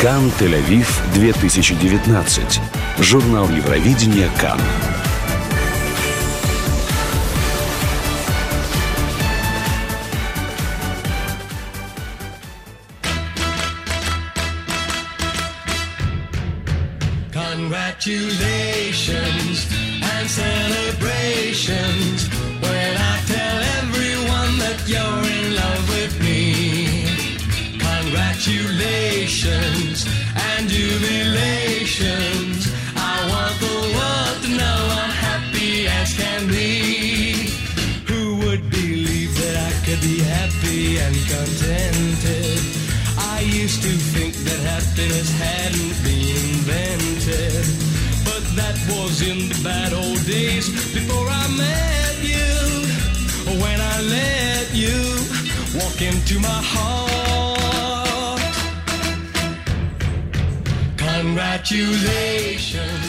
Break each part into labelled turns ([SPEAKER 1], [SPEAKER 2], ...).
[SPEAKER 1] Кан Тель-Авив 2019. Журнал Евровидения Кан.
[SPEAKER 2] Congratulations to my heart. Congratulations.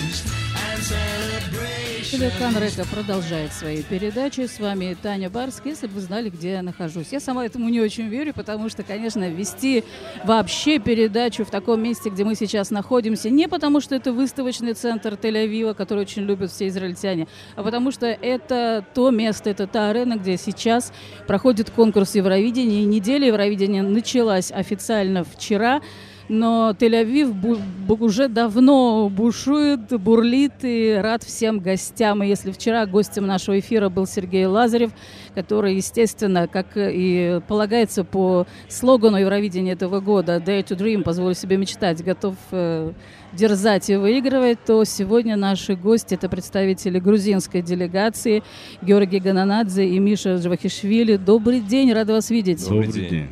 [SPEAKER 2] Celebrations.
[SPEAKER 3] Телекан Река продолжает свои передачи. С вами Таня Барск. Если бы вы знали, где я нахожусь. Я сама этому не очень верю, потому что, конечно, вести вообще передачу в таком месте, где мы сейчас находимся, не потому что это выставочный центр Тель-Авива, который очень любят все израильтяне, а потому что это то место, это та арена, где сейчас проходит конкурс Евровидения. И неделя Евровидения началась официально вчера. Но Тель-Авив уже давно бушует, бурлит и рад всем гостям. И если вчера гостем нашего эфира был Сергей Лазарев, который, естественно, как и полагается по слогану Евровидения этого года «Dare to Dream», позволю себе мечтать, готов э, дерзать и выигрывать, то сегодня наши гости – это представители грузинской делегации Георгий Гананадзе и Миша Джавахишвили. Добрый день, рада вас видеть.
[SPEAKER 4] Добрый день.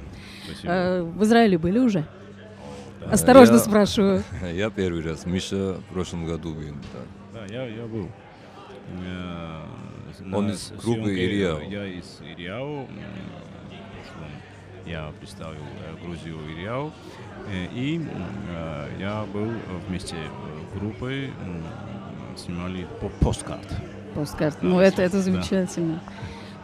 [SPEAKER 5] Спасибо.
[SPEAKER 3] Э, В Израиле были уже? Осторожно
[SPEAKER 4] я-
[SPEAKER 3] спрашиваю.
[SPEAKER 4] Я первый раз. Миша в прошлом году был. да.
[SPEAKER 5] Да, я, я был. Э,
[SPEAKER 4] Он из группы Ириау.
[SPEAKER 5] Я из Ириау. Я представил э, Грузию Ириау. Э, И я был вместе с группой, снимали по посткарт.
[SPEAKER 3] Посткарт.
[SPEAKER 5] Да,
[SPEAKER 3] Ну, это, это
[SPEAKER 5] да.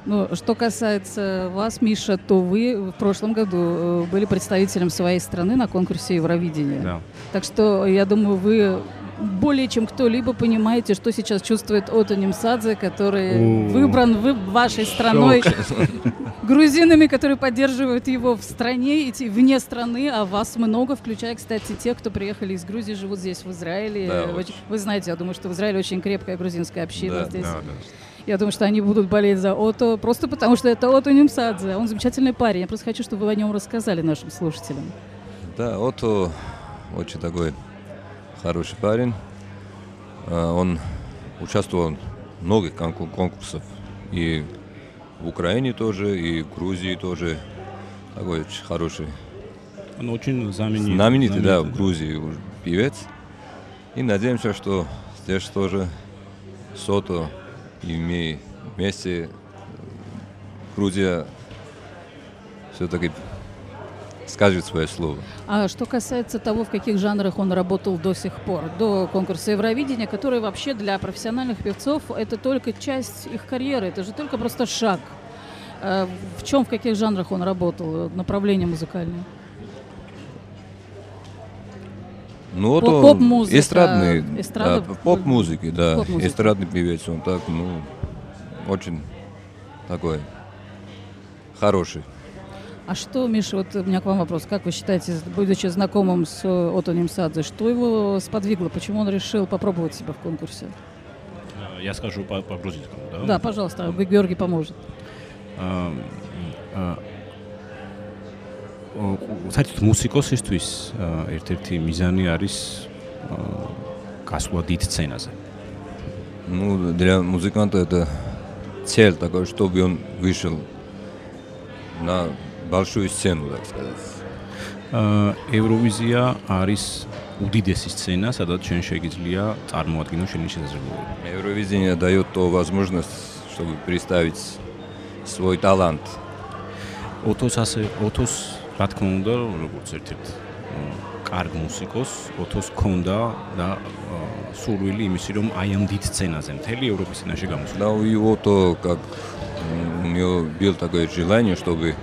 [SPEAKER 3] Ну, что касается вас, Миша, то вы в прошлом году э, были представителем своей страны на конкурсе Евровидения.
[SPEAKER 5] Да.
[SPEAKER 3] Так что, я думаю, вы более чем кто-либо понимаете, что сейчас чувствует Ото Нимсадзе, который
[SPEAKER 5] О,
[SPEAKER 3] выбран вы, вашей страной, грузинами, которые поддерживают его в стране и вне страны, а вас много, включая, кстати, тех, кто приехали из Грузии, живут здесь, в Израиле.
[SPEAKER 4] Да,
[SPEAKER 3] Очень-
[SPEAKER 4] очень.
[SPEAKER 3] Вы знаете, я думаю, что в Израиле очень крепкая грузинская община
[SPEAKER 4] Да,
[SPEAKER 3] здесь.
[SPEAKER 5] Да, да.
[SPEAKER 3] Я думаю, что они будут болеть за Ото, просто потому что это Ото Нимсадзе. Он замечательный парень. Я просто хочу, чтобы вы о нем рассказали нашим слушателям.
[SPEAKER 4] Да, Ото очень такой хороший парень. А, Он участвовал в многих конку- конкурсах. И в Украине тоже, и в Грузии тоже. Такой очень хороший.
[SPEAKER 5] Он очень знаменитый.
[SPEAKER 4] Знаменитый, да, в Грузии певец. И надеемся, что здесь тоже Сото и мы вместе э, Грузия все-таки скажет свое слово.
[SPEAKER 3] А что касается того, в каких жанрах он работал до сих пор, до конкурса Евровидения, который вообще для профессиональных певцов это только часть их карьеры, это же только просто шаг. А В чем, в каких жанрах он работал, направление музыкальное?
[SPEAKER 4] Ну, вот
[SPEAKER 3] Поп-
[SPEAKER 4] он
[SPEAKER 3] поп-музыка,
[SPEAKER 4] эстрадный,
[SPEAKER 3] эстрада-
[SPEAKER 4] да, поп-музыки, да,
[SPEAKER 3] Поп-музыка.
[SPEAKER 4] эстрадный певец, он так, ну, очень такой хороший.
[SPEAKER 3] А что, Миша, вот у меня к вам вопрос. Как вы считаете, будучи знакомым с э, Ото Нимсадзе, что его сподвигло? Почему он решил попробовать себя в конкурсе?
[SPEAKER 5] Э, Я скажу по- по-грузинскому, да?
[SPEAKER 3] Да, пожалуйста, вы- Георгий поможет.
[SPEAKER 5] აა, აა, ო, საერთოდ მუსიკოსისთვის აა, ერთ-ერთი მიზანი არის აა, გასვლა დიდ სცენაზე.
[SPEAKER 4] Ну, для музыканта это цель такой, чтобы он вышел на большую сцену, так сказать.
[SPEAKER 5] აა, ევროვიზია არის უდიდესი სცენა, სადაც ჩვენ შეგიძლია წარმოადგინო შენი შესაძლებლობები.
[SPEAKER 4] Евровидение дает то возможность, чтобы представить свой талант.
[SPEAKER 5] ოთოს ასე ოთოს რა თქმა უნდა, როგორც ერთ-ერთ აა, კარგ მუსიკოს, ოთოს ქონდა და აა, სურვილი იმისი, რომ აი ამ დიდ სცენაზე მთელი ევროპის ენაში გამოსულა.
[SPEAKER 4] Да, у его то, как м, у него было такое желание, чтобы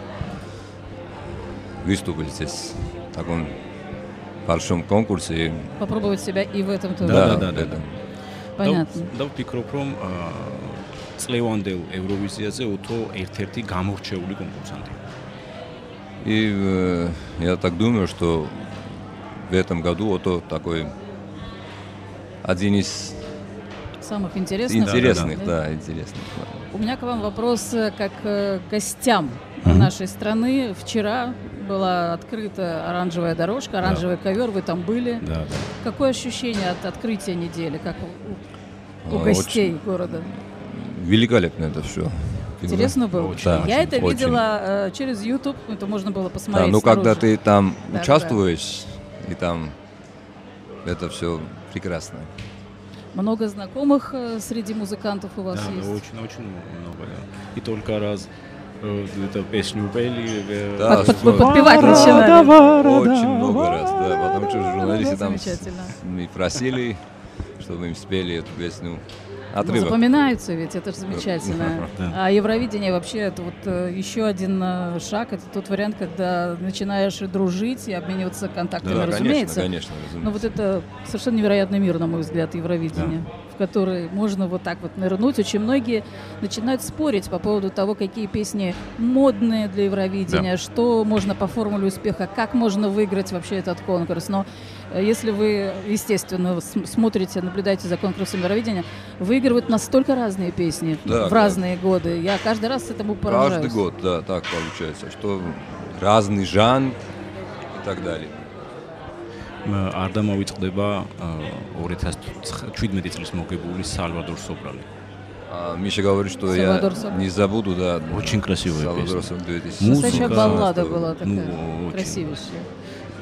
[SPEAKER 4] выступить здесь в таком большом конкурсе.
[SPEAKER 3] Попробовать себя и в этом тоже.
[SPEAKER 5] Да,
[SPEAKER 4] Да,
[SPEAKER 5] да, да,
[SPEAKER 4] это.
[SPEAKER 3] Понятно.
[SPEAKER 5] და ვფიქრობ რომ აა, წლევანდელ ევროვიზიაზე უთო ერთ-ერთი გამორჩეული კონკურსანტი.
[SPEAKER 4] И э, я так думаю, что в этом году Ото такой один из
[SPEAKER 3] Самых интересных.
[SPEAKER 4] интересных,
[SPEAKER 3] Да.
[SPEAKER 4] да, интересных. да.
[SPEAKER 3] У меня к вам вопрос э, как э, к гостям нашей страны. Вчера была открыта оранжевая дорожка, оранжевый ковер, вы там были.
[SPEAKER 5] Да, да.
[SPEAKER 3] Какое ощущение от открытия недели, как у, у
[SPEAKER 4] А,
[SPEAKER 3] гостей города?
[SPEAKER 4] Великолепно это все.
[SPEAKER 3] Интересно было?
[SPEAKER 5] Очень,
[SPEAKER 4] Да,
[SPEAKER 3] Я это
[SPEAKER 4] очень.
[SPEAKER 3] видела э, через YouTube, это можно было
[SPEAKER 4] Да,
[SPEAKER 3] посмотреть.
[SPEAKER 4] ну когда
[SPEAKER 3] снаружи.
[SPEAKER 4] ты там
[SPEAKER 3] Да, да,
[SPEAKER 4] участвуешь, и там это все прекрасно.
[SPEAKER 3] Много знакомых э, среди музыкантов у вас
[SPEAKER 5] Да,
[SPEAKER 3] есть?
[SPEAKER 5] да, очень, очень много, да. И только раз э, это песню пели. э,
[SPEAKER 4] Да,
[SPEAKER 3] Под- под-
[SPEAKER 4] что-
[SPEAKER 3] подпевать начинали.
[SPEAKER 4] Очень много раз, да, потому что журналисты
[SPEAKER 3] Ну,
[SPEAKER 4] там мы просили, чтобы им спели эту песню.
[SPEAKER 3] Ну,
[SPEAKER 4] Отрывок.
[SPEAKER 3] запоминаются ведь, это же замечательно.
[SPEAKER 5] Да.
[SPEAKER 3] А Евровидение вообще это вот э, еще один э, шаг, это тот вариант, когда начинаешь дружить и обмениваться контактами,
[SPEAKER 4] Да,
[SPEAKER 3] разумеется.
[SPEAKER 4] конечно, конечно,
[SPEAKER 3] Но вот
[SPEAKER 4] разумеется.
[SPEAKER 3] это совершенно невероятный мир, на мой взгляд, Евровидения, в который можно вот так вот нырнуть. Очень многие начинают спорить по поводу того, какие песни модные для Евровидения, что можно по формуле успеха, как можно выиграть вообще этот конкурс. Но э, если вы, естественно, смотрите, наблюдаете за конкурсом Евровидения, выигрывают настолько разные песни
[SPEAKER 4] Да,
[SPEAKER 3] в
[SPEAKER 4] да.
[SPEAKER 3] разные годы. Я каждый раз этому поражаюсь.
[SPEAKER 4] Каждый год, да, так получается, что разный жанр и так далее.
[SPEAKER 5] м, არ დამოვიწყდება э, 2017 წლის მოგებული სალვადორ სობრალი.
[SPEAKER 4] А Миша говорит, что я
[SPEAKER 3] Салвадор Собрал.
[SPEAKER 4] не забуду, да.
[SPEAKER 5] Очень красивая
[SPEAKER 4] Салвадор
[SPEAKER 5] песня.
[SPEAKER 4] Собрал 2000.
[SPEAKER 3] Настоящая
[SPEAKER 5] Музыка,
[SPEAKER 3] баллада
[SPEAKER 4] что-
[SPEAKER 3] была такая,
[SPEAKER 5] ну, очень.
[SPEAKER 3] красивейшая.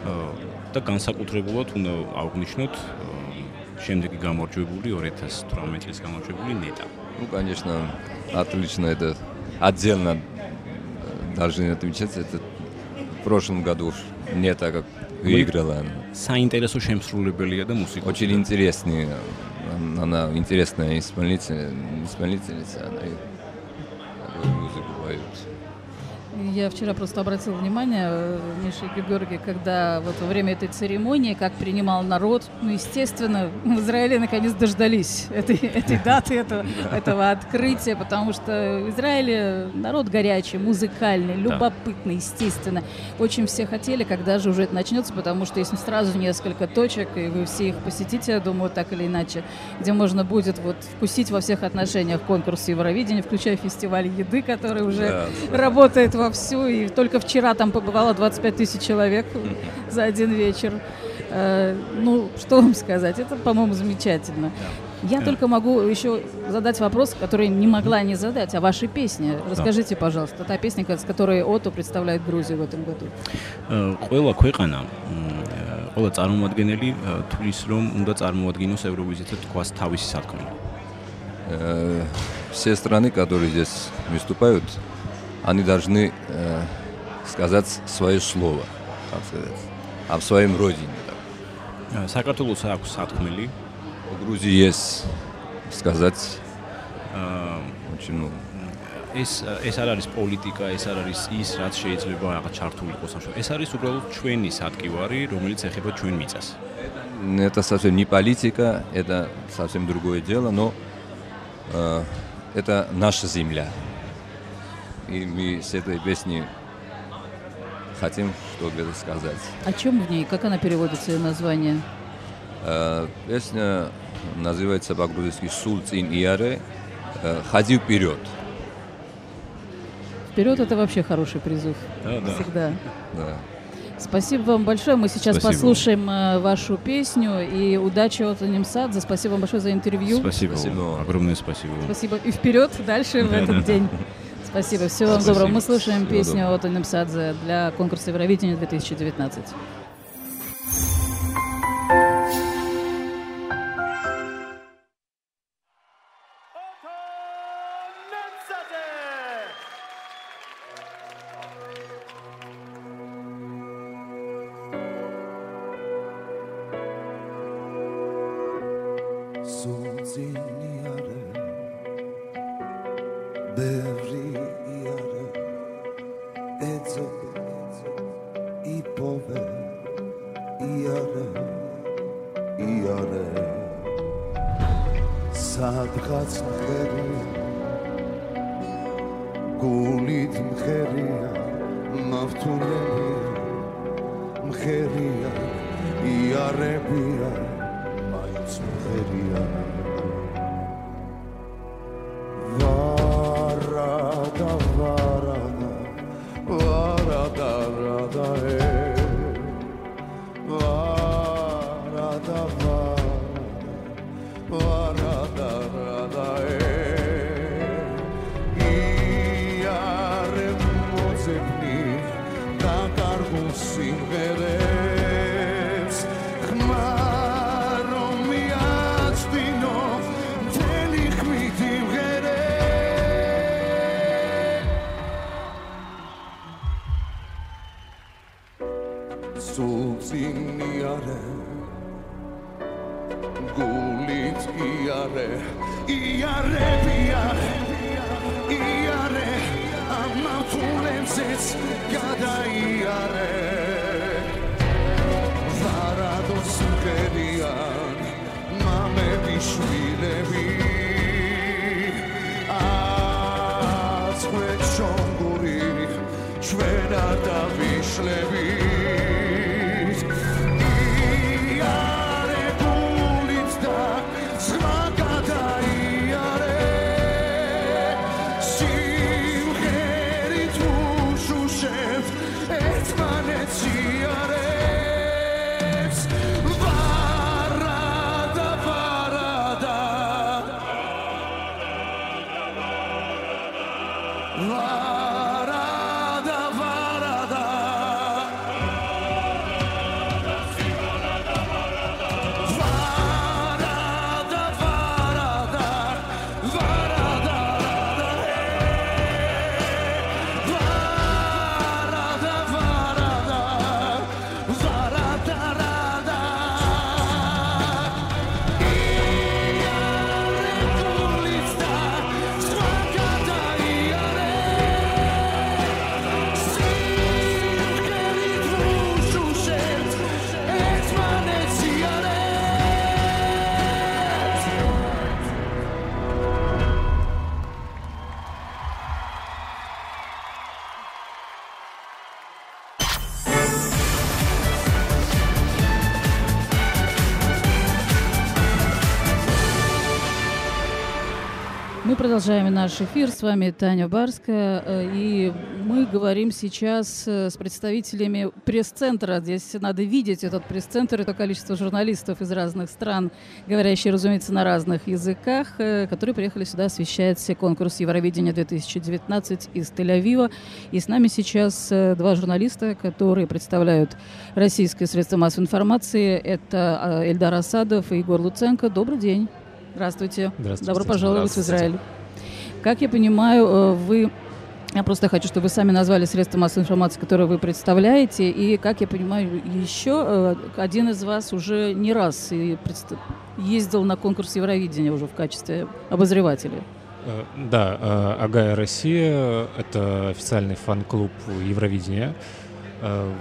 [SPEAKER 5] Э, და განსაკუთრებულად უნდა აღვნიშნოთ э, შემდეგი გამარჯვებული 2018 წლის გამარჯვებული ნეტა.
[SPEAKER 4] Ну, конечно, отлично это отдельно э, должны отмечать. Это в прошлом году не так, как выиграла.
[SPEAKER 5] საინტერესო შემსრულებელია და მუსიკოსი.
[SPEAKER 4] Очень интересный, э, она интересная исполнитель, исполнительница, она
[SPEAKER 3] Я вчера просто обратила внимание, э, Миша и Георгий, когда вот во время этой церемонии, как принимал народ, ну, естественно, в Израиле наконец дождались этой, этой даты, этого, этого открытия, потому что в Израиле народ горячий, музыкальный, любопытный, естественно. Очень все хотели, когда же уже это начнется, потому что есть сразу несколько точек, и вы все их посетите, я думаю, так или иначе, где можно будет вот вкусить во всех отношениях конкурс Евровидения, включая фестиваль еды, который уже
[SPEAKER 4] Да, да.
[SPEAKER 3] работает вовсю, и только вчера там побывало 25 тысяч человек за один вечер. Э, Ну, что вам сказать, это, по-моему, замечательно. Я только могу еще задать вопрос, который не могла не задать, о вашей песне. Расскажите, пожалуйста, та песня, с которой Ото представляет Грузию в этом году.
[SPEAKER 5] э, ყველა ქვეყანა, м, э, ყველა წარმომადგენელი э, თulis რომ უნდა წარმოადგინოს ევროვიზიაზე თქვას თავისი სათქმელი.
[SPEAKER 4] Э, Все страны, которые здесь выступают, они должны э, сказать свое слово, так сказать, о своем родине. так.
[SPEAKER 5] Э, საქართველოს აქვს სათქმელი,
[SPEAKER 4] У Грузии есть сказать
[SPEAKER 5] э,
[SPEAKER 4] очень много.
[SPEAKER 5] ეს ეს არ არის პოლიტიკა, ეს არ არის ის, რაც შეიძლება რაღაც ჩართული იყოს ამ შორის. ეს არის უბრალოდ ჩვენი სადგივარი, რომელიც ეხება ჩვენ მიწას.
[SPEAKER 4] Это совсем не политика, это совсем другое дело, но э, это наша земля. И мы с этой песни хотим что-то сказать.
[SPEAKER 3] О чем в ней? Как она переводится, ее название?
[SPEAKER 4] Э, Песня называется по-грузински «Сулцин Иаре», э, «Ходи вперед».
[SPEAKER 3] Вперед это вообще хороший призыв.
[SPEAKER 5] Да, да.
[SPEAKER 3] Всегда.
[SPEAKER 4] Да.
[SPEAKER 3] Спасибо вам большое. Мы сейчас
[SPEAKER 5] Спасибо.
[SPEAKER 3] послушаем э, вашу песню. И удачи от Нимсадзе. Спасибо вам большое за интервью.
[SPEAKER 5] Спасибо.
[SPEAKER 4] Спасибо.
[SPEAKER 5] Огромное спасибо. вам.
[SPEAKER 3] Спасибо. И вперед дальше в этот день. Спасибо. Всего вам доброго. Мы слушаем
[SPEAKER 4] Всего
[SPEAKER 3] песню от Нимсадзе для конкурса Евровидения 2019. ver продолжаем наш эфир. С вами Таня Барская. э, И мы говорим сейчас э, с представителями пресс-центра. Здесь надо видеть этот пресс-центр и то количество журналистов из разных стран, говорящие, разумеется, на разных языках, э, которые приехали сюда освещать конкурс Евровидения 2019 из Тель-Авива. И с нами сейчас два журналиста, которые представляют российское средство массовой информации. Это Эльдар Асадов и Егор Луценко. Добрый день. Здравствуйте.
[SPEAKER 6] Здравствуйте.
[SPEAKER 3] Добро пожаловать в
[SPEAKER 6] Здравствуйте.
[SPEAKER 3] Израиль. Как я понимаю, э, вы... Я просто хочу, чтобы вы сами назвали средства массовой информации, которые вы представляете. И, как я понимаю, еще э, один из вас уже не раз ездил на конкурс Евровидения уже в качестве обозревателя.
[SPEAKER 6] Э, Да, Агая Россия — это официальный фан-клуб Евровидения.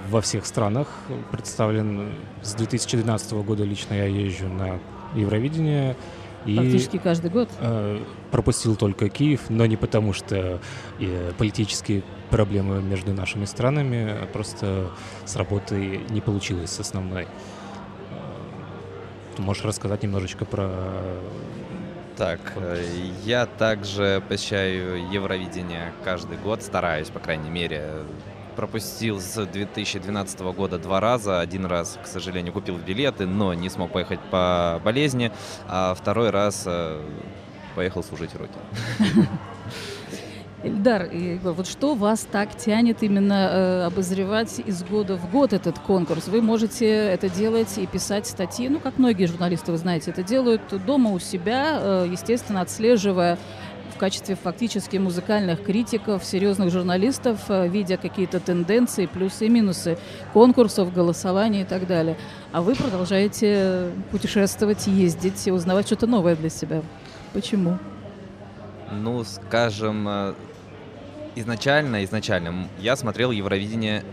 [SPEAKER 6] Во всех странах представлен. С 2012 года лично я езжу на Евровидение. И
[SPEAKER 3] Практически каждый год.
[SPEAKER 6] э, пропустил только Киев, но не потому, что э, политические проблемы между нашими странами, а просто с работой не получилось с основной. Э, Ты можешь рассказать немножечко про
[SPEAKER 7] Так, э, я также посещаю Евровидение каждый год, стараюсь, по крайней мере. Пропустил с 2012 года два раза. Один раз, к сожалению, купил билеты, но не смог поехать по болезни. А второй раз э, поехал служить родине.
[SPEAKER 3] Эльдар, вот что вас так тянет именно э, обозревать из года в год этот конкурс? Вы можете это делать и писать статьи, ну, как многие журналисты, вы знаете, это делают дома у себя, э, естественно, отслеживая в качестве фактически музыкальных критиков, серьезных журналистов, э, видя какие-то тенденции, плюсы и минусы конкурсов, голосований и так далее. А вы продолжаете путешествовать, ездить и узнавать что-то новое для себя. Почему?
[SPEAKER 7] Ну, скажем, э, изначально, изначально я смотрел Евровидение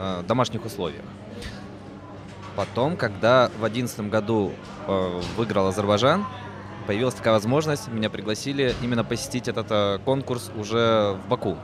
[SPEAKER 7] э, в домашних условиях. Потом, когда в 2011 году выиграл Азербайджан, появилась такая возможность, меня пригласили именно посетить этот э, конкурс уже в Баку.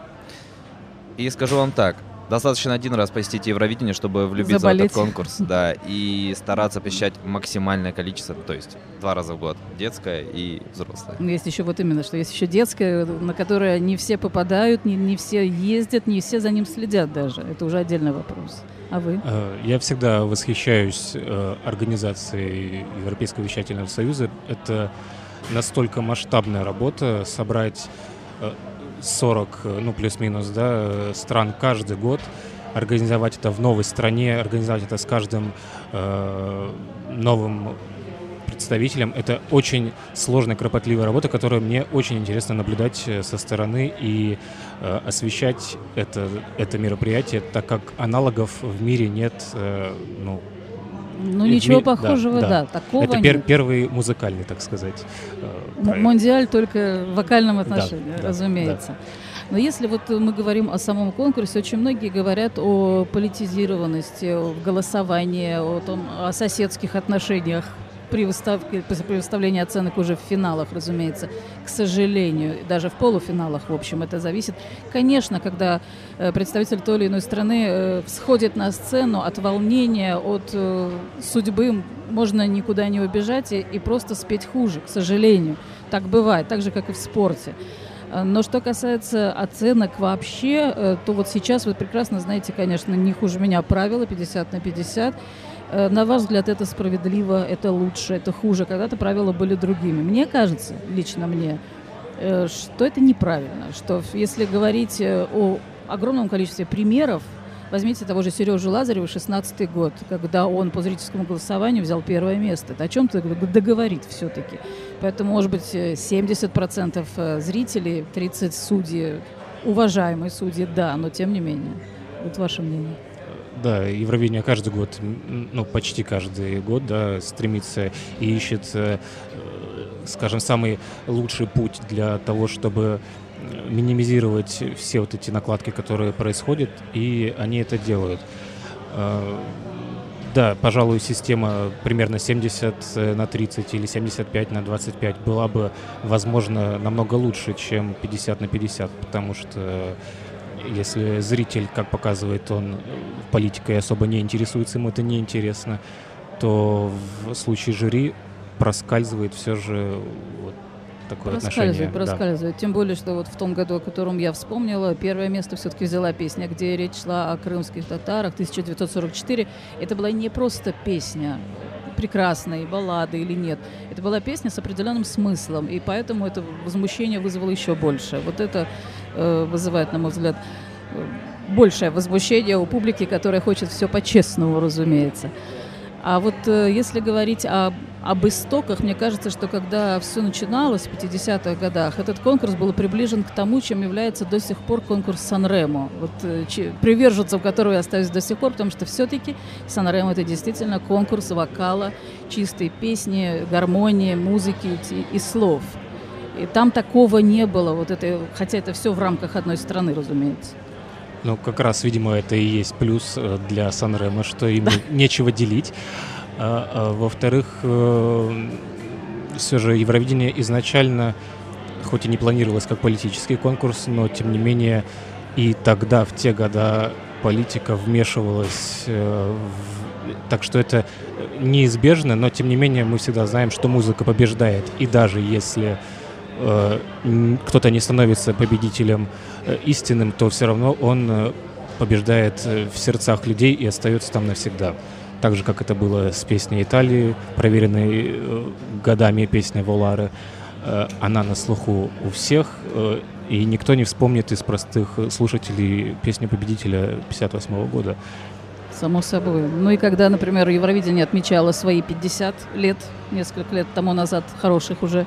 [SPEAKER 7] И скажу вам так, достаточно один раз посетить Евровидение, чтобы влюбиться
[SPEAKER 3] Заболеть.
[SPEAKER 7] в этот конкурс, да, и стараться посещать максимальное количество, то есть два раза в год, детское и взрослое.
[SPEAKER 3] Ну, Есть еще вот именно, что есть еще детское, на которое не все попадают, не, не все ездят, не все за ним следят даже. Это уже отдельный вопрос. А вы?
[SPEAKER 6] Э, Я всегда восхищаюсь э, организацией Европейского вещательного союза. Это настолько масштабная работа собрать э, 40, э, ну плюс-минус, да, э, стран каждый год, организовать это в новой стране, организовать это с каждым э, новым представителем. Это очень сложная, кропотливая работа, которую мне очень интересно наблюдать э, со стороны и э, освещать это, это мероприятие, так как аналогов в мире нет, э, ну,
[SPEAKER 3] Ну, ничего
[SPEAKER 6] ми- да,
[SPEAKER 3] похожего, да,
[SPEAKER 6] да.
[SPEAKER 3] такого
[SPEAKER 6] это пер-
[SPEAKER 3] нет.
[SPEAKER 6] первый музыкальный, так сказать, э,
[SPEAKER 3] М-
[SPEAKER 6] проект.
[SPEAKER 3] Мондиаль только в вокальном отношении,
[SPEAKER 6] да,
[SPEAKER 3] разумеется. Но если вот мы говорим о самом конкурсе, очень многие говорят о политизированности, о голосовании, о, том, о соседских отношениях при, выставке, при выставлении оценок уже в финалах, разумеется. К сожалению, даже в полуфиналах, в общем, это зависит. Конечно, когда э, представитель той или иной страны э, всходит на сцену от волнения, от э, судьбы, можно никуда не убежать и, и просто спеть хуже, к сожалению. Так бывает, так же, как и в спорте. Э, Но что касается оценок вообще, то вот сейчас вы прекрасно знаете, конечно, не хуже меня правила 50 на 50. Э, На ваш взгляд, это справедливо, это лучше, это хуже? Когда-то правила были другими. Мне кажется, лично мне, э, что это неправильно. Что если говорить э, о огромном количестве примеров, возьмите того же Сережу Лазарева, 16 год, когда он по зрительскому голосованию взял первое место. Это о чем-то договорить все-таки. Поэтому, может быть, э, 70% э, зрителей, 30 судей, уважаемые судьи, да, но тем не менее. Вот ваше мнение.
[SPEAKER 6] Да, Евровидение каждый год, ну почти каждый год, да, стремится и ищет, э, скажем, самый лучший путь для того, чтобы э, минимизировать все вот эти накладки, которые происходят, и они это делают. Э, Да, пожалуй, система примерно 70 на 30 или 75 на 25 была бы, возможно, намного лучше, чем 50 на 50, потому что если зритель, как показывает он, политикой особо не интересуется, ему это не интересно, то в случае жюри проскальзывает все же вот такое отношение.
[SPEAKER 3] Проскальзывает,
[SPEAKER 6] да.
[SPEAKER 3] проскальзывает. Тем более, что вот в том году, о котором я вспомнила, первое место все-таки взяла песня, где речь шла о крымских татарах, 1944. Это была не просто песня прекрасной баллады или нет. Это была песня с определенным смыслом, и поэтому это возмущение вызвало еще больше. Вот это вызывает, на мой взгляд, э, большее возмущение у публики, которая хочет все по-честному, разумеется. А вот э, если говорить о, об истоках, мне кажется, что когда все начиналось в 50-х годах, этот конкурс был приближен к тому, чем является до сих пор конкурс Санремо, вот, э, приверженцем которого я остаюсь до сих пор, потому что все-таки Санремо это действительно конкурс вокала, чистой песни, гармонии, музыки и слов. И там такого не было, вот это, хотя это все в рамках одной страны, разумеется.
[SPEAKER 6] Ну, как раз, видимо, это и есть плюс э, для Санремо, что им нечего делить. А, а, во-вторых, все же Евровидение изначально, хоть и не планировалось как политический конкурс, но тем не менее и тогда, в те года, политика вмешивалась э, в- так что это неизбежно, но тем не менее мы всегда знаем, что музыка побеждает. И даже если э, кто-то не становится победителем э, истинным, то все равно он э, побеждает э, в сердцах людей и остается там навсегда. Так же, как это было с песней Италии, проверенной э, годами песня Волары. Э, Она на слуху у всех, э, и никто не вспомнит из простых э, слушателей песню победителя 58 года.
[SPEAKER 3] Само собой. Ну и когда, например, Евровидение отмечало свои 50 лет, несколько лет тому назад, хороших уже, э,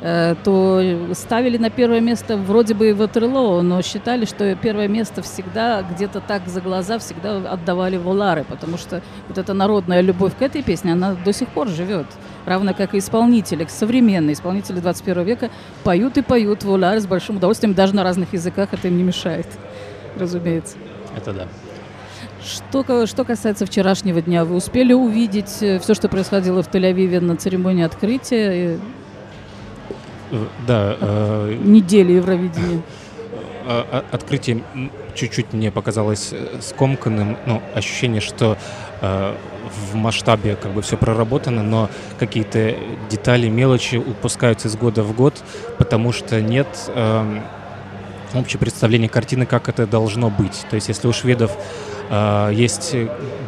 [SPEAKER 3] то ставили на первое место вроде бы Ватерлоо, но считали, что первое место всегда где-то так за глаза всегда отдавали Волары, потому что вот эта народная любовь к этой песне, она до сих пор живет. Равно как и исполнители, современные исполнители 21 века поют и поют Волары с большим удовольствием, даже на разных языках это им не мешает, разумеется.
[SPEAKER 6] Это да.
[SPEAKER 3] Что, что касается вчерашнего дня, вы успели увидеть все, что происходило в Тель-Авиве на церемонии открытия э,
[SPEAKER 6] Э, Да, э,
[SPEAKER 3] недели Евровидения?
[SPEAKER 6] а- а- открытие чуть-чуть мне показалось э, скомканным. Ну, ощущение, что э, в масштабе как бы все проработано, но какие-то детали, мелочи упускаются из года в год, потому что нет эм, общее представление картины, как это должно быть. То есть, если у шведов э, есть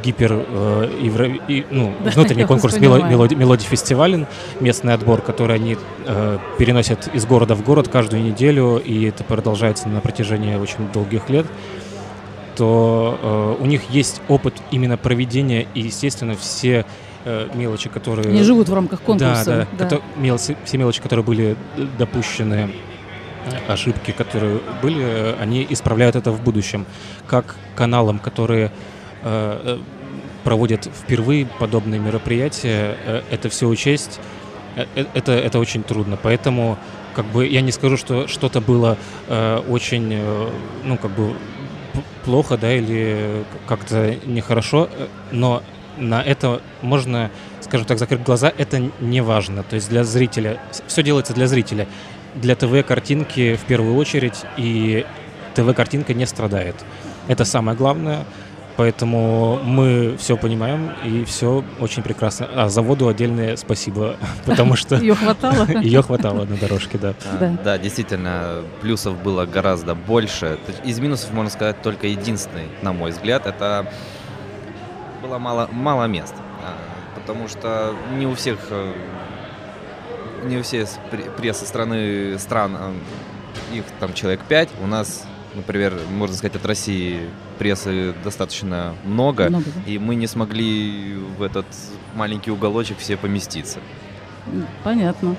[SPEAKER 6] гипер э, евро- и, ну, внутренний конкурс
[SPEAKER 3] воспринимаю.
[SPEAKER 6] мелоди, мелоди, мелоди фестивален, местный отбор, который они э, переносят из города в город каждую неделю, и это продолжается на протяжении очень долгих лет, то э, у них есть опыт именно проведения, и, естественно, все э, мелочи, которые...
[SPEAKER 3] Они живут в рамках конкурса.
[SPEAKER 6] Да, да.
[SPEAKER 3] да.
[SPEAKER 6] кото- мелочи- все мелочи, которые были д- допущены, э, ошибки, которые были, они исправляют это в будущем. Как каналам, которые э, проводят впервые подобные мероприятия, э, это все учесть, э, э, это, это очень трудно. Поэтому как бы я не скажу, что что-то было э, очень, э, ну, как бы плохо, да, или как-то нехорошо, э, но на это можно, скажем так, закрыть глаза, это не важно. То есть для зрителя, все делается для зрителя. Для ТВ-картинки в первую очередь, и ТВ-картинка не страдает. Это самое главное. Поэтому мы все понимаем и все очень прекрасно. А заводу отдельное спасибо, потому что
[SPEAKER 3] Ее хватало?
[SPEAKER 6] ее хватало на дорожке, да.
[SPEAKER 7] А,
[SPEAKER 3] Да.
[SPEAKER 7] Да, действительно, плюсов было гораздо больше. Из минусов, можно сказать, только единственный, на мой взгляд, это было мало, мало мест. А, Потому что не у всех, э, не пре- прессы страны, стран, э, их там человек пять. У нас, например, можно сказать, от России прессы достаточно много.
[SPEAKER 3] Много, да?
[SPEAKER 7] И мы не смогли в этот маленький уголочек все поместиться.
[SPEAKER 3] М, Понятно.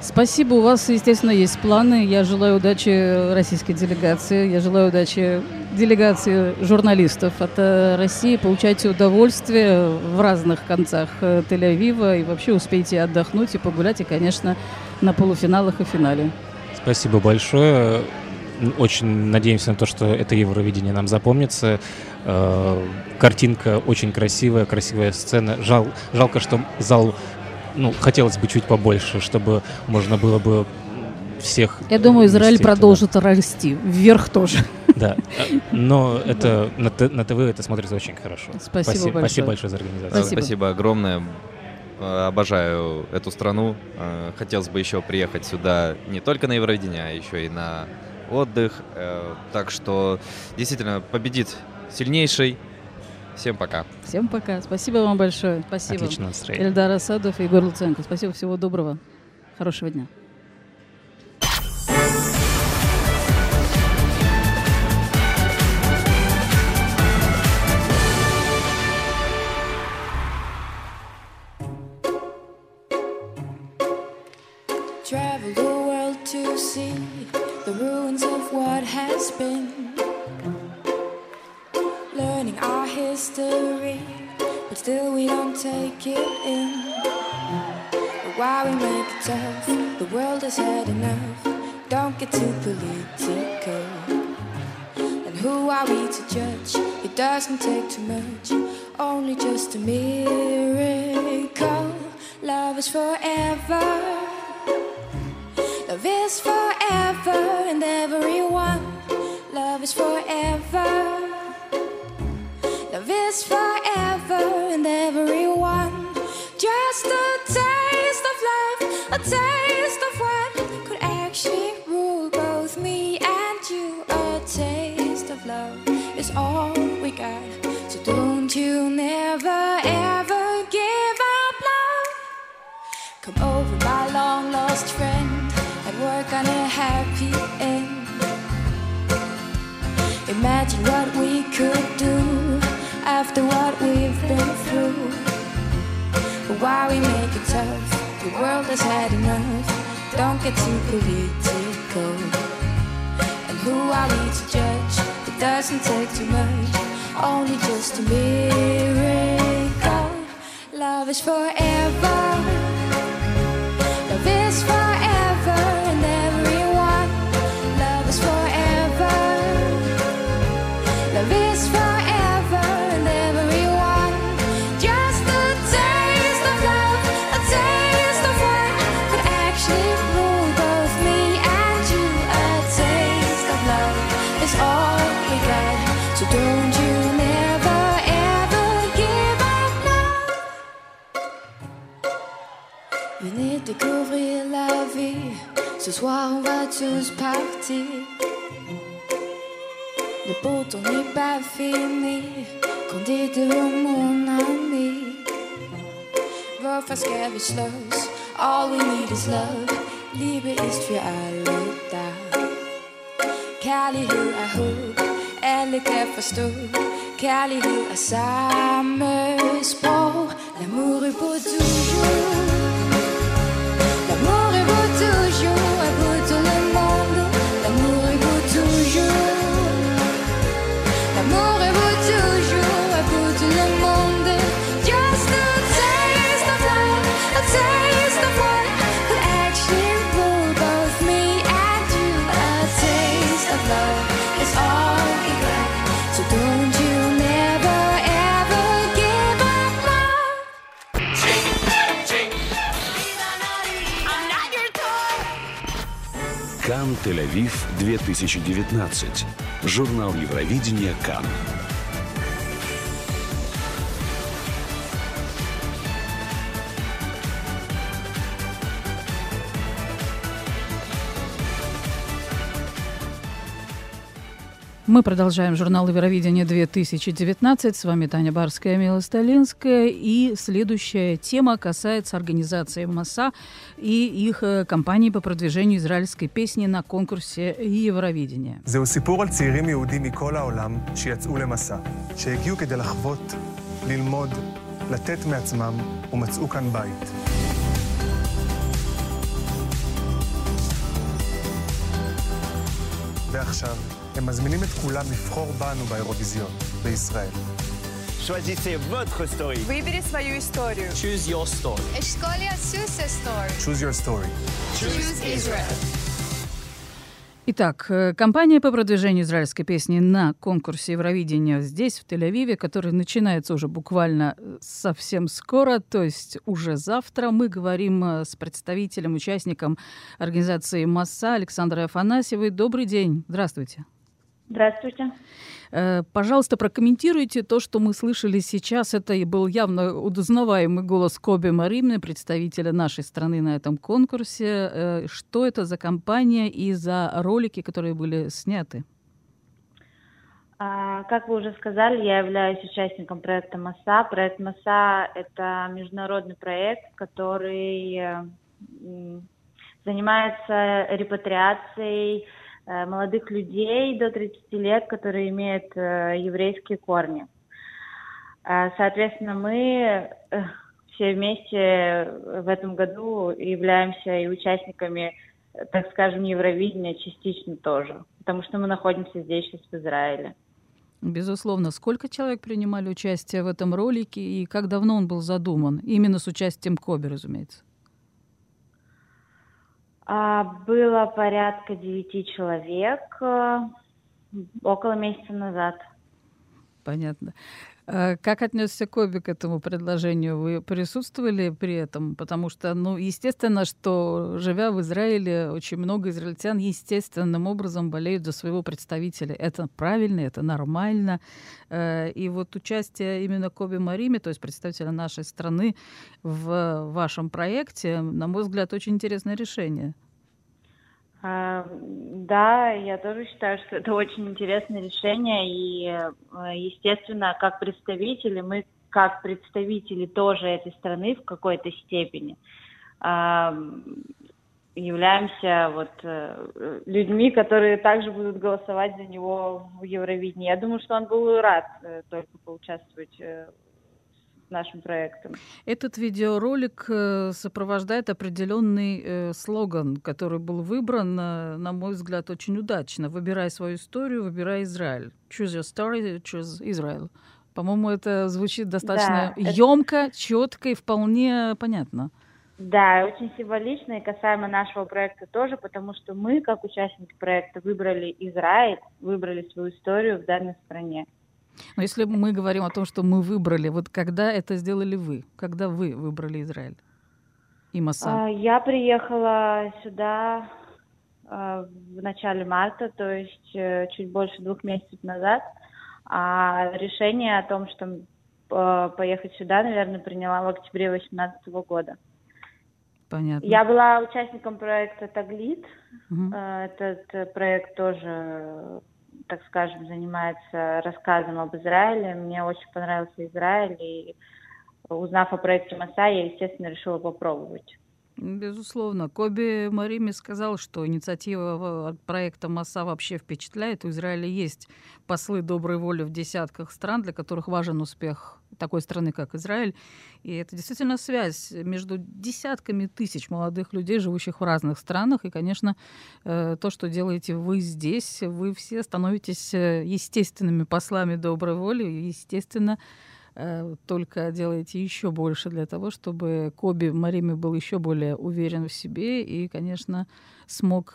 [SPEAKER 3] Спасибо. У вас, естественно, есть планы. Я желаю удачи российской делегации. Я желаю удачи делегации журналистов от э, России. Получайте удовольствие в разных концах э, Тель-Авива. И вообще успейте отдохнуть и погулять. И, конечно, на полуфиналах и финале.
[SPEAKER 6] Спасибо большое. Очень надеемся на то, что это Евровидение нам запомнится. Э, Картинка очень красивая, красивая сцена. Жал, жалко, что зал, ну, хотелось бы чуть побольше, чтобы можно было бы всех...
[SPEAKER 3] Я думаю, Израиль
[SPEAKER 6] вместить туда.
[SPEAKER 3] продолжит расти. Вверх тоже.
[SPEAKER 6] Да, Э, но это на, ТВ это смотрится очень хорошо.
[SPEAKER 3] Спасибо большое.
[SPEAKER 6] Спасибо большое за организацию.
[SPEAKER 7] Спасибо. Огромное. Э, Обожаю эту страну. Э, Хотелось бы еще приехать сюда не только на Евровидение, а еще и на отдых. Э, Так что действительно победит сильнейший. Всем пока.
[SPEAKER 3] Всем пока. Спасибо вам большое. Спасибо.
[SPEAKER 6] Отличное настроение.
[SPEAKER 3] Эльдар Асадов и Егор Луценко. Спасибо, всего доброго. Хорошего дня.
[SPEAKER 8] After what we've been through. Why we make it tough? The world has had enough. Don't get too political. And who are we to judge? It doesn't take too much, only just a miracle. Love is forever. Ce soir on va tous partir. Le beau temps n'est pas fini. Candide mon ami. Varför ska vi slåss? All we need is love. Liebe ist für alle da. Kærlighed er håb. Alle kan forstå. Kærlighed er samme sprog. L'amour est pour toujours.
[SPEAKER 1] Тель-Авив 2019. Журнал Евровидения Кан.
[SPEAKER 3] Мы продолжаем журнал Евровидения 2019. С вами Таня Барская, Мила Сталинская. И следующая тема касается организации МАСА и их э, кампании по продвижению израильской песни на конкурсе Евровидения.
[SPEAKER 9] זהו סיפור על צעירים יהודים מכל העולם שיצאו למסע, שהגיעו כדי לחוות, ללמוד, לתת מעצמם ומצאו כאן בית. ועכשיו, הם מזמינים את כולם לבחור בנו באירוויזיון, בישראל.
[SPEAKER 10] Choisissez votre story.
[SPEAKER 11] Выбери свою историю.
[SPEAKER 10] Choose your story.
[SPEAKER 11] Escolha a sua história.
[SPEAKER 9] Choose your story.
[SPEAKER 11] Choose Israel.
[SPEAKER 3] Итак, э, кампания по продвижению израильской песни на конкурсе Евровидения здесь, в Тель-Авиве, который начинается уже буквально э, совсем скоро, то есть уже завтра. Мы говорим э, с представителем, участником организации МАСА Александрой Афанасьевой. Добрый день. Здравствуйте.
[SPEAKER 12] Здравствуйте.
[SPEAKER 3] Э, Пожалуйста, прокомментируйте то, что мы слышали сейчас. Это и был явно узнаваемый голос Коби Маримны, представителя нашей страны на этом конкурсе. Э, Что это за компания и за ролики, которые были сняты?
[SPEAKER 12] А, Как вы уже сказали, я являюсь участником проекта МАСА. Проект МАСА – это международный проект, который э, занимается репатриацией молодых людей до 30 лет, которые имеют э, еврейские корни. А, Соответственно, мы э, все вместе в этом году являемся и участниками, э, так скажем, Евровидения частично тоже, потому что мы находимся здесь сейчас в Израиле.
[SPEAKER 3] Безусловно. Сколько человек принимали участие в этом ролике и как давно он был задуман? Именно с участием Коби, разумеется.
[SPEAKER 12] А, Было порядка девяти человек э, около месяца назад.
[SPEAKER 3] Понятно. Э, Как отнесся Коби к этому предложению? Вы присутствовали при этом? Потому что, ну, естественно, что, живя в Израиле, очень много израильтян естественным образом болеют за своего представителя. Это правильно, это нормально. Э, И вот участие именно Коби Марими, то есть представителя нашей страны, в вашем проекте, на мой взгляд, очень интересное решение.
[SPEAKER 12] А, Да, я тоже считаю, что это очень интересное решение, и, э, естественно, как представители, мы как представители тоже этой страны в какой-то степени а, являемся вот э, людьми, которые также будут голосовать за него в Евровидении. Я думаю, что он был рад э, только поучаствовать нашим проектом.
[SPEAKER 3] Этот видеоролик э, сопровождает определенный э, слоган, который был выбран, э, на мой взгляд, очень удачно. Выбирай свою историю, выбирай Израиль. Choose your story, choose Israel. По-моему, это звучит достаточно
[SPEAKER 12] это-
[SPEAKER 3] емко, четко и вполне понятно.
[SPEAKER 12] Да, очень символично и касаемо нашего проекта тоже, потому что мы, как участники проекта, выбрали Израиль, выбрали свою историю в данной стране.
[SPEAKER 3] Но если мы говорим о том, что мы выбрали, вот когда это сделали вы? Когда вы выбрали Израиль? И Маса?
[SPEAKER 12] А, Я приехала сюда а, в начале марта, то есть э, чуть больше двух месяцев назад. А решение о том, что э, поехать сюда, наверное, приняла в октябре 2018 года.
[SPEAKER 3] Понятно.
[SPEAKER 12] Я была участником проекта Таглит. Э, Этот проект тоже, так скажем, занимается рассказом об Израиле. Мне очень понравился Израиль, и узнав о проекте МАСА, я, естественно, решила попробовать.
[SPEAKER 3] Безусловно. Коби Марими сказал, что инициатива проекта МАСА вообще впечатляет. У Израиля есть послы доброй воли в десятках стран, для которых важен успех такой страны, как Израиль. И это действительно связь между десятками тысяч молодых людей, живущих в разных странах. И, конечно, э, то, что делаете вы здесь, вы все становитесь э, естественными послами доброй воли. Естественно, э, только делаете еще больше для того, чтобы Коби Марими был еще более уверен в себе и, конечно, смог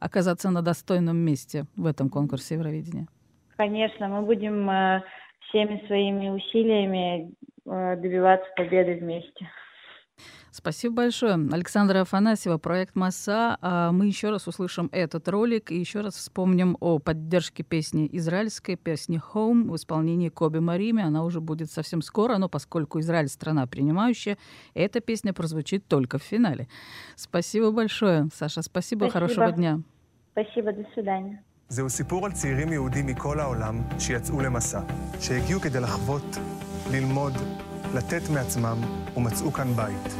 [SPEAKER 3] оказаться на достойном месте в этом конкурсе Евровидения.
[SPEAKER 12] Конечно, мы будем всеми своими усилиями э, добиваться победы вместе.
[SPEAKER 3] Спасибо большое. Александра Афанасьева, проект «Масса». А Мы еще раз услышим этот ролик и еще раз вспомним о поддержке песни израильской, песни «Home» в исполнении Коби Марими. Она уже будет совсем скоро, но поскольку Израиль — страна принимающая, эта песня прозвучит только в финале. Спасибо большое, Саша. Спасибо,
[SPEAKER 12] Спасибо.
[SPEAKER 3] хорошего дня.
[SPEAKER 12] Спасибо, до свидания.
[SPEAKER 9] זהו סיפור על צעירים יהודים מכל העולם שיצאו למסע, שהגיעו כדי לחוות, ללמוד, לתת מעצמם, ומצאו כאן בית.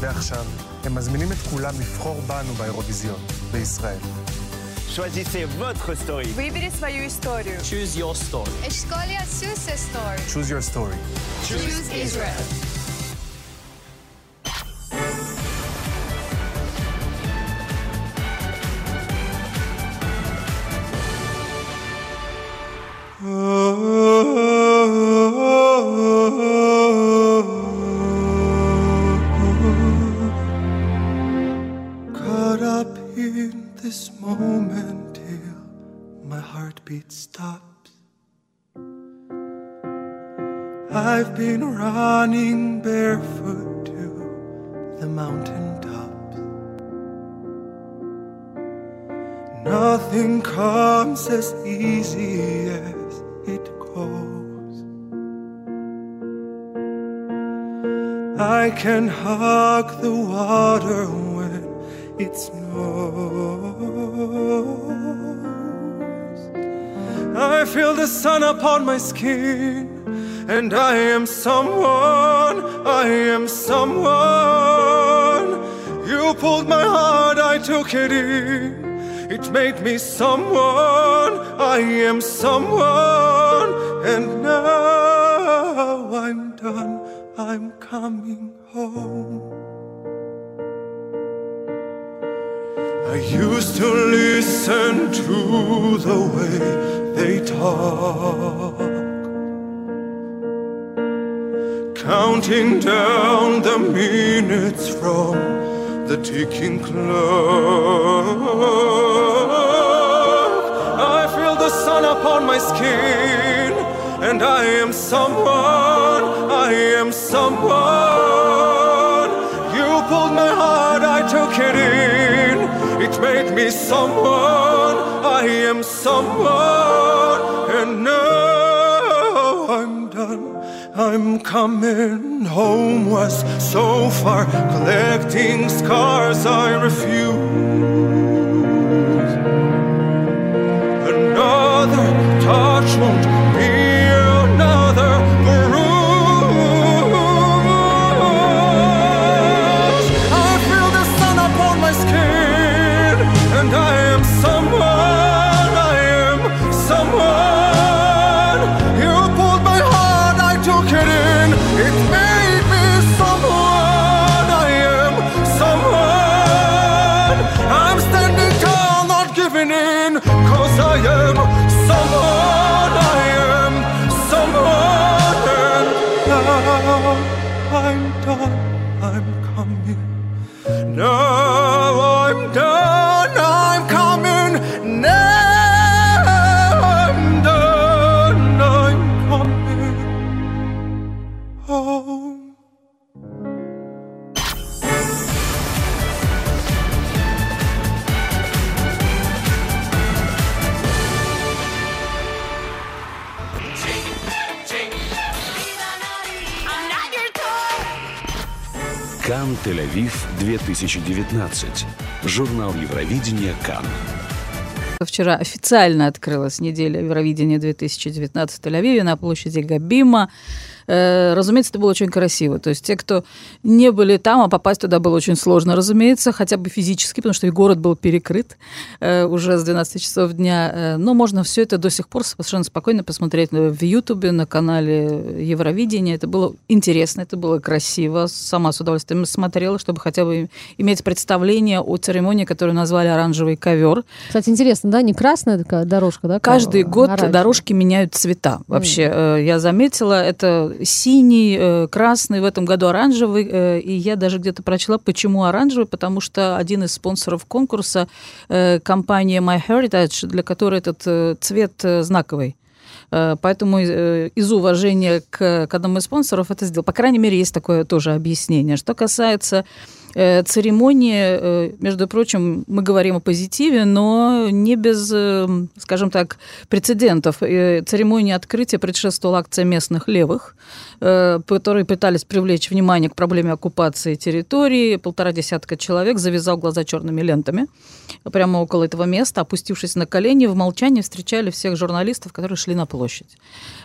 [SPEAKER 9] ועכשיו, הם מזמינים את כולם לבחור בנו באירוויזיון, בישראל.
[SPEAKER 10] Choisissez votre story.
[SPEAKER 11] Выбери свою историю.
[SPEAKER 10] Choose your story.
[SPEAKER 11] Escolha a sua story.
[SPEAKER 9] Choose your story.
[SPEAKER 11] Choose Israel.
[SPEAKER 13] Caught I've been running barefoot to the mountain tops. Nothing comes as easy as it goes. I can hug the water when it snows. I feel the sun upon my skin, and I am someone, I am someone. You pulled my heart, I took it in. It made me someone, I am someone, and now I'm done, I'm coming home. I used to listen to the way they talk, counting down the minutes from the ticking clock. I feel the sun upon my skin, and I am someone, I am someone. You pulled my heart, I took it in. It made me someone, I am someone, I'm coming home was so far, collecting scars I refuse. Another touch won't
[SPEAKER 1] Тель-Авив 2019. Журнал Евровидения «Кан».
[SPEAKER 3] Вчера официально открылась неделя Евровидения 2019 в Тель-Авиве на площади Габима. Э, разумеется, это было очень красиво. То есть те, кто не были там, а попасть туда было очень сложно, разумеется, хотя бы физически, потому что город был перекрыт э, уже с 12 часов дня. Э, но можно все это до сих пор совершенно спокойно посмотреть в Ютубе, на канале Евровидения. Это было интересно, это было красиво. Сама с удовольствием смотрела, чтобы хотя бы иметь представление о церемонии, которую назвали «Оранжевый ковер».
[SPEAKER 14] Кстати, интересно, да, не красная такая дорожка, да?
[SPEAKER 3] Каждый год
[SPEAKER 14] оранжевая.
[SPEAKER 3] дорожки меняют цвета. Вообще, э, я заметила, это синий, э, красный, в этом году оранжевый. э, И я даже где-то прочла, почему оранжевый, потому что один из спонсоров конкурса, э, компания MyHeritage, для которой этот цвет знаковый. Поэтому из уважения к, к одному из спонсоров это сделал. По крайней мере, есть такое тоже объяснение. Что касается церемонии, э, между прочим, мы говорим о позитиве, но не без, э, скажем так, прецедентов. Э, Церемонии открытия предшествовала акция местных левых, э, которые пытались привлечь внимание к проблеме оккупации территории. Полтора десятка человек завязал глаза черными лентами прямо около этого места, опустившись на колени, в молчании встречали всех журналистов, которые шли на площадь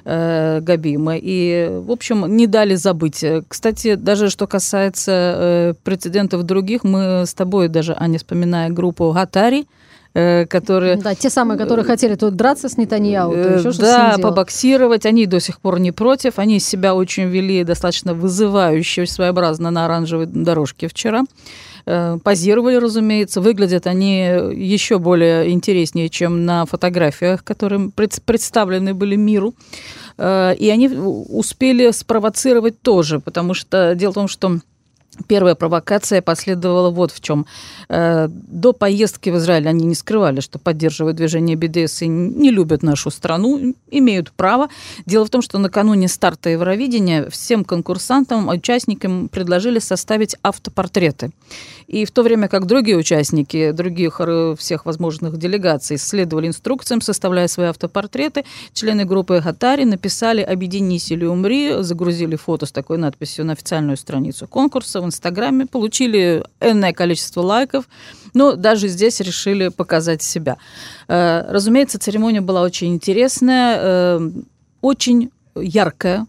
[SPEAKER 3] э, Габима. И, в общем, не дали забыть. Э, Кстати, даже что касается э, прецедентов других, мы с тобой даже, Аня, вспоминая группу «Гатари», э, которые...
[SPEAKER 14] Да, те самые, которые хотели тут драться с Нетаньяу,
[SPEAKER 3] Э,
[SPEAKER 14] еще
[SPEAKER 3] Да, побоксировать. Они до сих пор не против. Они себя очень вели достаточно вызывающе, своеобразно на оранжевой дорожке вчера. Э, Позировали, разумеется. Выглядят они еще более интереснее, чем на фотографиях, которые пред- представлены были миру. Э, И они успели спровоцировать тоже, потому что дело в том, что Первая провокация последовала вот в чем. Э, До поездки в Израиль они не скрывали, что поддерживают движение БДС и не любят нашу страну, имеют право. Дело в том, что накануне старта Евровидения всем конкурсантам, участникам предложили составить автопортреты. И в то время как другие участники, других э, всех возможных делегаций следовали инструкциям, составляя свои автопортреты, члены группы Гатари написали «Объединись или умри», загрузили фото с такой надписью на официальную страницу конкурса в Инстаграме, получили энное количество лайков, но даже здесь решили показать себя. Э, Разумеется, церемония была очень интересная, э, очень яркая,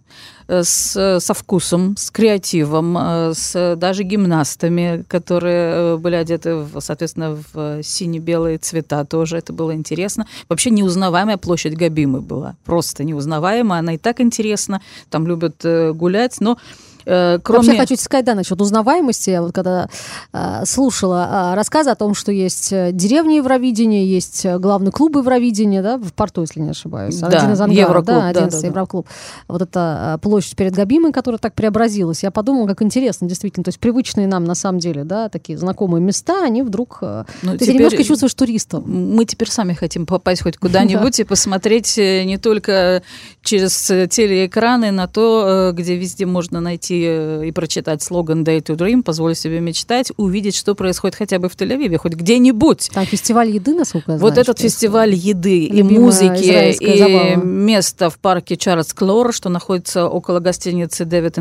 [SPEAKER 3] э, с, со вкусом, с креативом, с даже гимнастами, которые были одеты, в, соответственно, в сине-белые цвета тоже. Это было интересно. Вообще неузнаваемая площадь Габимы была. Просто неузнаваемая. Она и так интересна. Там любят гулять, но э, кроме...
[SPEAKER 14] Вообще хочу сказать, да, насчет узнаваемости. Я вот когда э, слушала э, рассказы о том, что есть э, деревни Евровидения, есть э, главный клуб Евровидения, да, в порту, если не ошибаюсь.
[SPEAKER 3] Да,
[SPEAKER 14] один из ангаров,
[SPEAKER 3] Евроклуб,
[SPEAKER 14] да,
[SPEAKER 3] да,
[SPEAKER 14] один
[SPEAKER 3] да, да.
[SPEAKER 14] Евроклуб. Вот эта э, площадь перед Габимой, которая так преобразилась. Я подумала, как интересно, действительно. То есть привычные нам, на самом деле, да, такие знакомые места, они вдруг...
[SPEAKER 3] Ну,
[SPEAKER 14] ты
[SPEAKER 3] теперь-
[SPEAKER 14] немножко чувствуешь туристом.
[SPEAKER 3] Мы теперь сами хотим попасть хоть куда-нибудь и посмотреть не только через телеэкраны на то, где везде можно найти э, и прочитать слоган «Day to Dream», «Позволь себе мечтать», увидеть, что происходит хотя бы в Тель-Авиве, хоть где-нибудь.
[SPEAKER 14] Там фестиваль еды, насколько я
[SPEAKER 3] Вот
[SPEAKER 14] знаю,
[SPEAKER 3] этот
[SPEAKER 14] что
[SPEAKER 3] фестиваль еды и музыки, и
[SPEAKER 14] забава.
[SPEAKER 3] место в парке Чарльз Клор, что находится около гостиницы Дэвид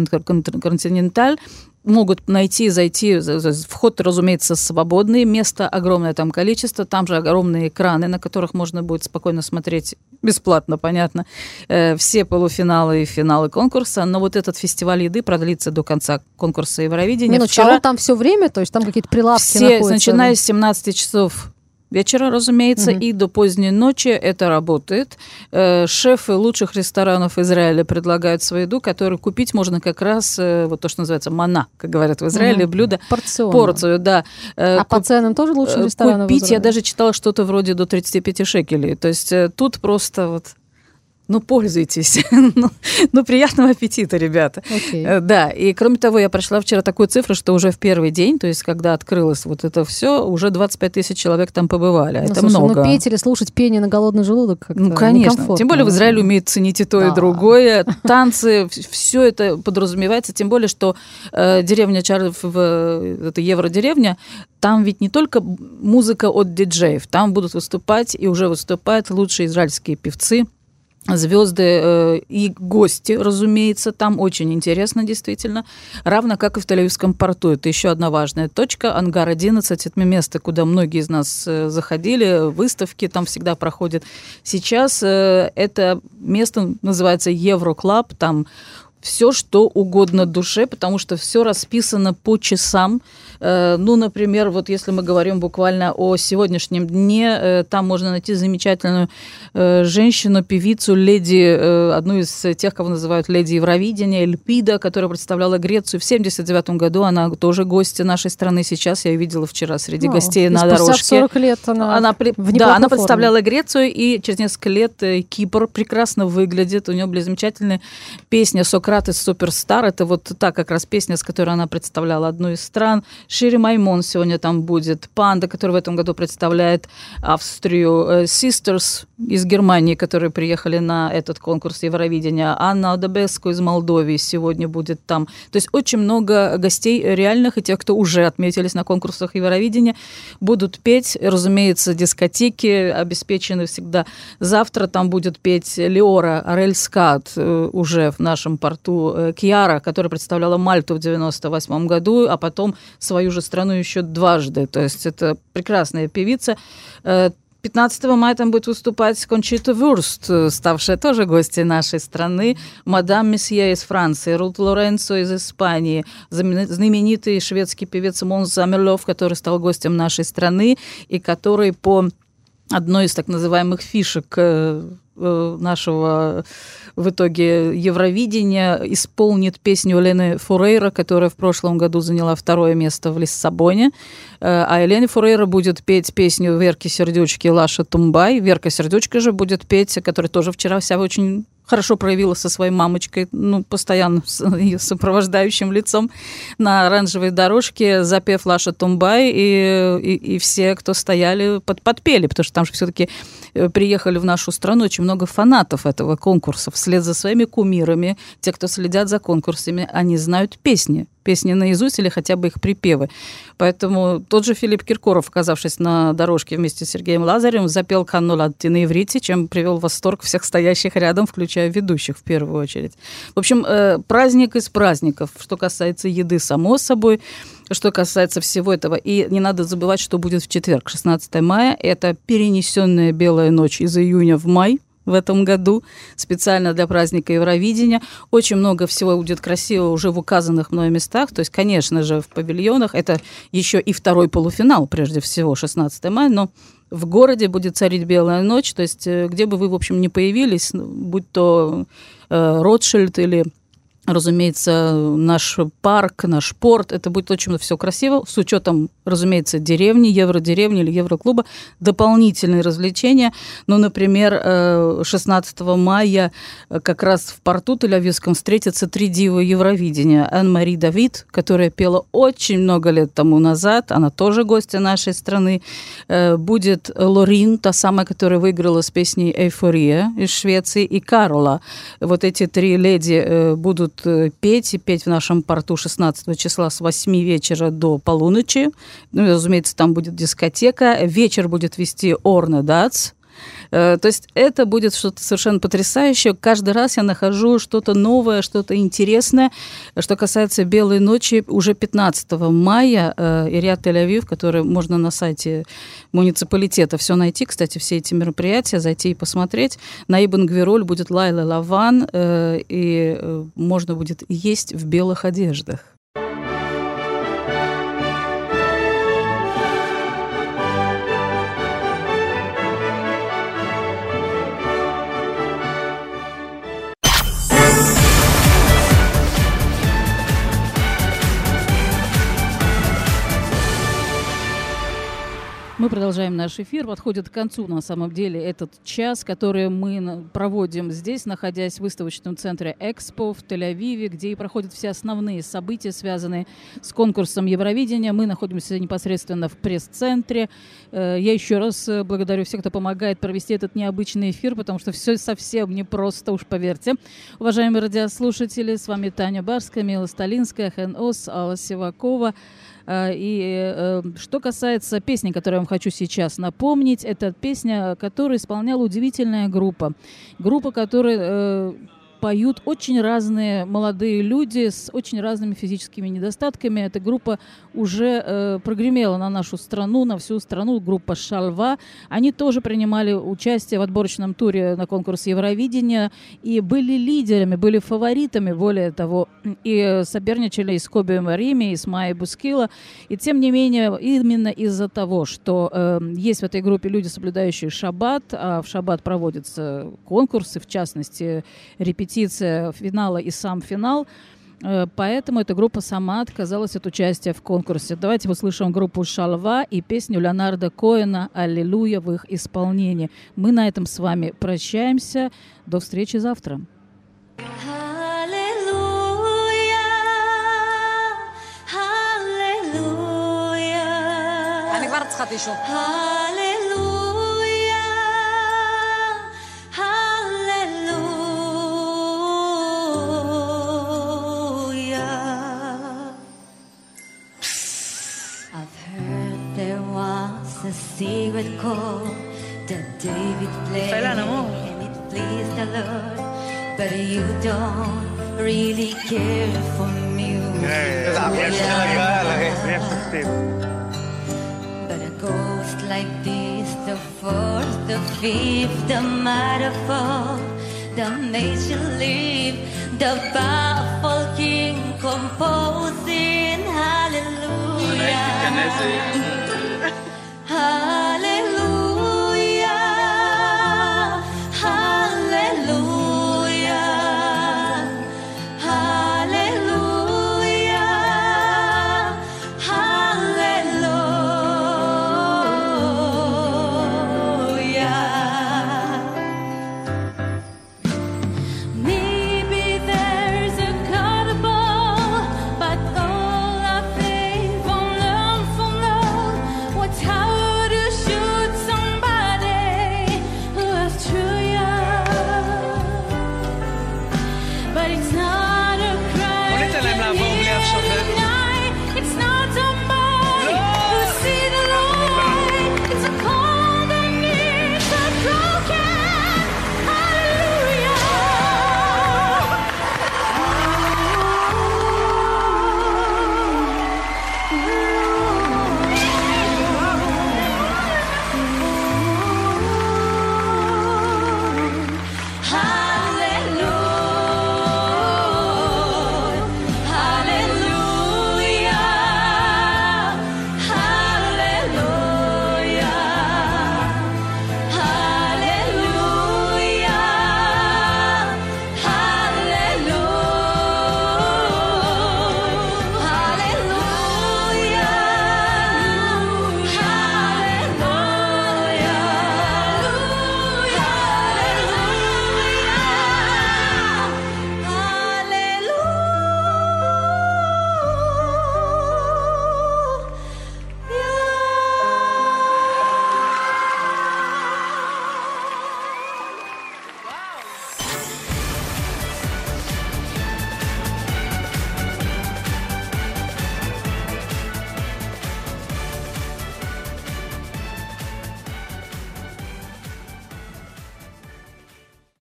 [SPEAKER 3] Континенталь, могут найти, зайти. за- за- Вход, разумеется, свободный. Места огромное там количество. Там же огромные экраны, на которых можно будет спокойно смотреть бесплатно, понятно, э, все полуфиналы и финалы конкурса. Но вот этот фестиваль еды продлится до конца конкурса Евровидения.
[SPEAKER 14] Минуточку, а он там все время, то есть там какие-то прилавки
[SPEAKER 3] Все,
[SPEAKER 14] находятся?
[SPEAKER 3] начиная с 17 часов вечера, разумеется,
[SPEAKER 14] Мгм.
[SPEAKER 3] и до поздней ночи это работает. Э, Шефы лучших ресторанов Израиля предлагают свою еду, которую купить можно как раз, э, вот то, что называется мана, как говорят в Израиле,
[SPEAKER 14] Мгм.
[SPEAKER 3] блюдо.
[SPEAKER 14] Порционно.
[SPEAKER 3] Порцию, да. Э,
[SPEAKER 14] А по ценам тоже лучше
[SPEAKER 3] э,
[SPEAKER 14] рестораны в
[SPEAKER 3] Купить, я даже читала что-то вроде до 35 шекелей. То есть тут просто вот ну, пользуйтесь. ну, ну, приятного аппетита, ребята.
[SPEAKER 14] Окей.
[SPEAKER 3] Э, Да, и кроме того, я прошла вчера такую цифру, что уже в первый день, то есть когда открылось вот это все, уже 25 тысяч человек там побывали. а
[SPEAKER 14] Ну,
[SPEAKER 3] это
[SPEAKER 14] слушай,
[SPEAKER 3] много.
[SPEAKER 14] Ну, петь или слушать пение на голодный желудок
[SPEAKER 3] Ну, конечно. Тем более в Израиле умеют ценить и то, и
[SPEAKER 14] Да.
[SPEAKER 3] другое. Танцы, все это подразумевается. Тем более, что э, деревня Чарльз, в, э, это евродеревня, там ведь не только музыка от диджеев. Там будут выступать и уже выступают лучшие израильские певцы. Звезды э, и гости, разумеется, там очень интересно действительно, равно как и в Тель-Авивском порту. Это еще одна важная точка. Ангар-11 – это место, куда многие из нас э, заходили, выставки там всегда проходят. Сейчас э, это место называется Евроклаб, там все, что угодно душе, потому что все расписано по часам. Э, ну, например, вот если мы говорим буквально о сегодняшнем дне, э, там можно найти замечательную э, женщину, певицу, леди, одну из тех, кого называют леди Евровидения, Эльпида, которая представляла Грецию в 79 году. Она тоже гостья нашей страны сейчас. Я ее видела вчера среди
[SPEAKER 14] Ну,
[SPEAKER 3] гостей на дорожке.
[SPEAKER 14] 40 лет она
[SPEAKER 3] она при- да, она
[SPEAKER 14] форме.
[SPEAKER 3] представляла Грецию, и через несколько лет Кипр прекрасно выглядит. У нее были замечательные песни «Сократес Суперстар». Это вот та как раз песня, с которой она представляла одну из стран. Шири Маймон сегодня там будет. Панда, который в этом году представляет Австрию. Э, Sisters из Германии, которые приехали на этот конкурс Евровидения. Анна Одебеску из Молдовии сегодня будет там. То есть очень много гостей реальных и тех, кто уже отметились на конкурсах Евровидения, будут петь. Разумеется, дискотеки обеспечены всегда. Завтра там будет петь Леора Арельскат э, уже в нашем порту. Э, Кьяра, которая представляла Мальту в 98 году, а потом свою же страну еще дважды. То есть это прекрасная певица. Э, 15 мая там будет выступать Кончита Вюрст, э, ставшая тоже гостьей нашей страны, мадам Месье из Франции, Рут Лоренцо из Испании, знамен- знаменитый шведский певец Монс Замерлов, который стал гостем нашей страны и который по одной из так называемых фишек э, э, нашего в итоге Евровидения исполнит песню Елены Фурейра, которая в прошлом году заняла второе место в Лиссабоне. Э, А Елена Фурейра будет петь песню Верки Сердючки Лаша Тумбай. Верка Сердючка же будет петь, которая тоже вчера вся очень хорошо проявила со своей мамочкой, ну, постоянно с ее сопровождающим лицом на оранжевой дорожке, запев Лаша Тумбай, и, и, и все, кто стояли, под, подпели, потому что там же все-таки приехали в нашу страну очень много фанатов этого конкурса. Вслед за своими кумирами, те, кто следят за конкурсами, они знают песни песни наизусть или хотя бы их припевы. Поэтому тот же Филипп Киркоров, оказавшись на дорожке вместе с Сергеем Лазарем, запел «Канну Латти» на иврите, чем привел в восторг всех стоящих рядом, включая ведущих в первую очередь. В общем, э, праздник из праздников. Что касается еды, само собой, что касается всего этого. И не надо забывать, что будет в четверг, 16 мая. Это перенесенная белая ночь из июня в май в этом году специально для праздника Евровидения. Очень много всего будет красиво уже в указанных мной местах. То есть, конечно же, в павильонах. Это еще и второй полуфинал, прежде всего, 16 мая. Но в городе будет царить белая ночь. То есть, э, где бы вы, в общем, не появились, ну, будь то э, Ротшильд или разумеется, наш парк, наш порт, это будет очень все красиво, с учетом, разумеется, деревни, евродеревни или евроклуба, дополнительные развлечения. Ну, например, э, 16 мая э, как раз в порту Тель-Авивском встретятся три дивы Евровидения. Ан-Мари Давид, которая пела очень много лет тому назад, она тоже гостья нашей страны. Э, Будет Лорин, та самая, которая выиграла с песней «Эйфория» из Швеции, и Карла. Вот эти три леди э, будут э, петь и петь в нашем порту 16 числа с 8 вечера до полуночи. Ну, разумеется, там будет дискотека. Вечер будет вести Орна Дац. Э, То есть это будет что-то совершенно потрясающее. Каждый раз я нахожу что-то новое, что-то интересное. Что касается «Белой ночи», уже 15 мая э, Ирия Тель-Авив, который можно на сайте муниципалитета все найти, кстати, все эти мероприятия, зайти и посмотреть. На Ибн Гвироль будет Лайла Лаван, э, и можно будет есть в белых одеждах. Продолжаем наш эфир. Подходит к концу, на самом деле, этот час, который мы проводим здесь, находясь в выставочном центре «Экспо» в Тель-Авиве, где и проходят все основные события, связанные с конкурсом Евровидения. Мы находимся непосредственно в пресс-центре. Э, Я еще раз э, благодарю всех, кто помогает провести этот необычный эфир, потому что все совсем непросто, уж поверьте. Уважаемые радиослушатели, с вами Таня Барская, Мила Сталинская, Хэн Ос, Алла Сивакова. А, И э, что касается песни, которую я вам хочу сейчас напомнить, это песня, которую исполняла удивительная группа. Группа, которая э, поют очень разные молодые люди с очень разными физическими недостатками. Эта группа уже э, прогремела на нашу страну, на всю страну, группа «Шалва». Они тоже принимали участие в отборочном туре на конкурс Евровидения и были лидерами, были фаворитами, более того, и соперничали и с Коби Марими, и с Майей Бускила. И тем не менее, именно из-за того, что э, есть в этой группе люди, соблюдающие шаббат, а в шаббат проводятся конкурсы, в частности, репетиция финала и сам финал, э, Поэтому эта группа сама отказалась от участия в конкурсе. Давайте услышим группу «Шалва» и песню Леонарда Коэна «Аллилуйя» в их исполнении. Мы на этом с вами прощаемся. До встречи завтра.
[SPEAKER 15] אני כבר צריכה טישו.
[SPEAKER 16] was a secret chord that David played
[SPEAKER 15] Fela, no.
[SPEAKER 16] and it pleased the Lord, but you don't really care for music. But a ghost like this, the fourth, the fifth, the metaphor that makes you leave the baffled king composing hallelujah.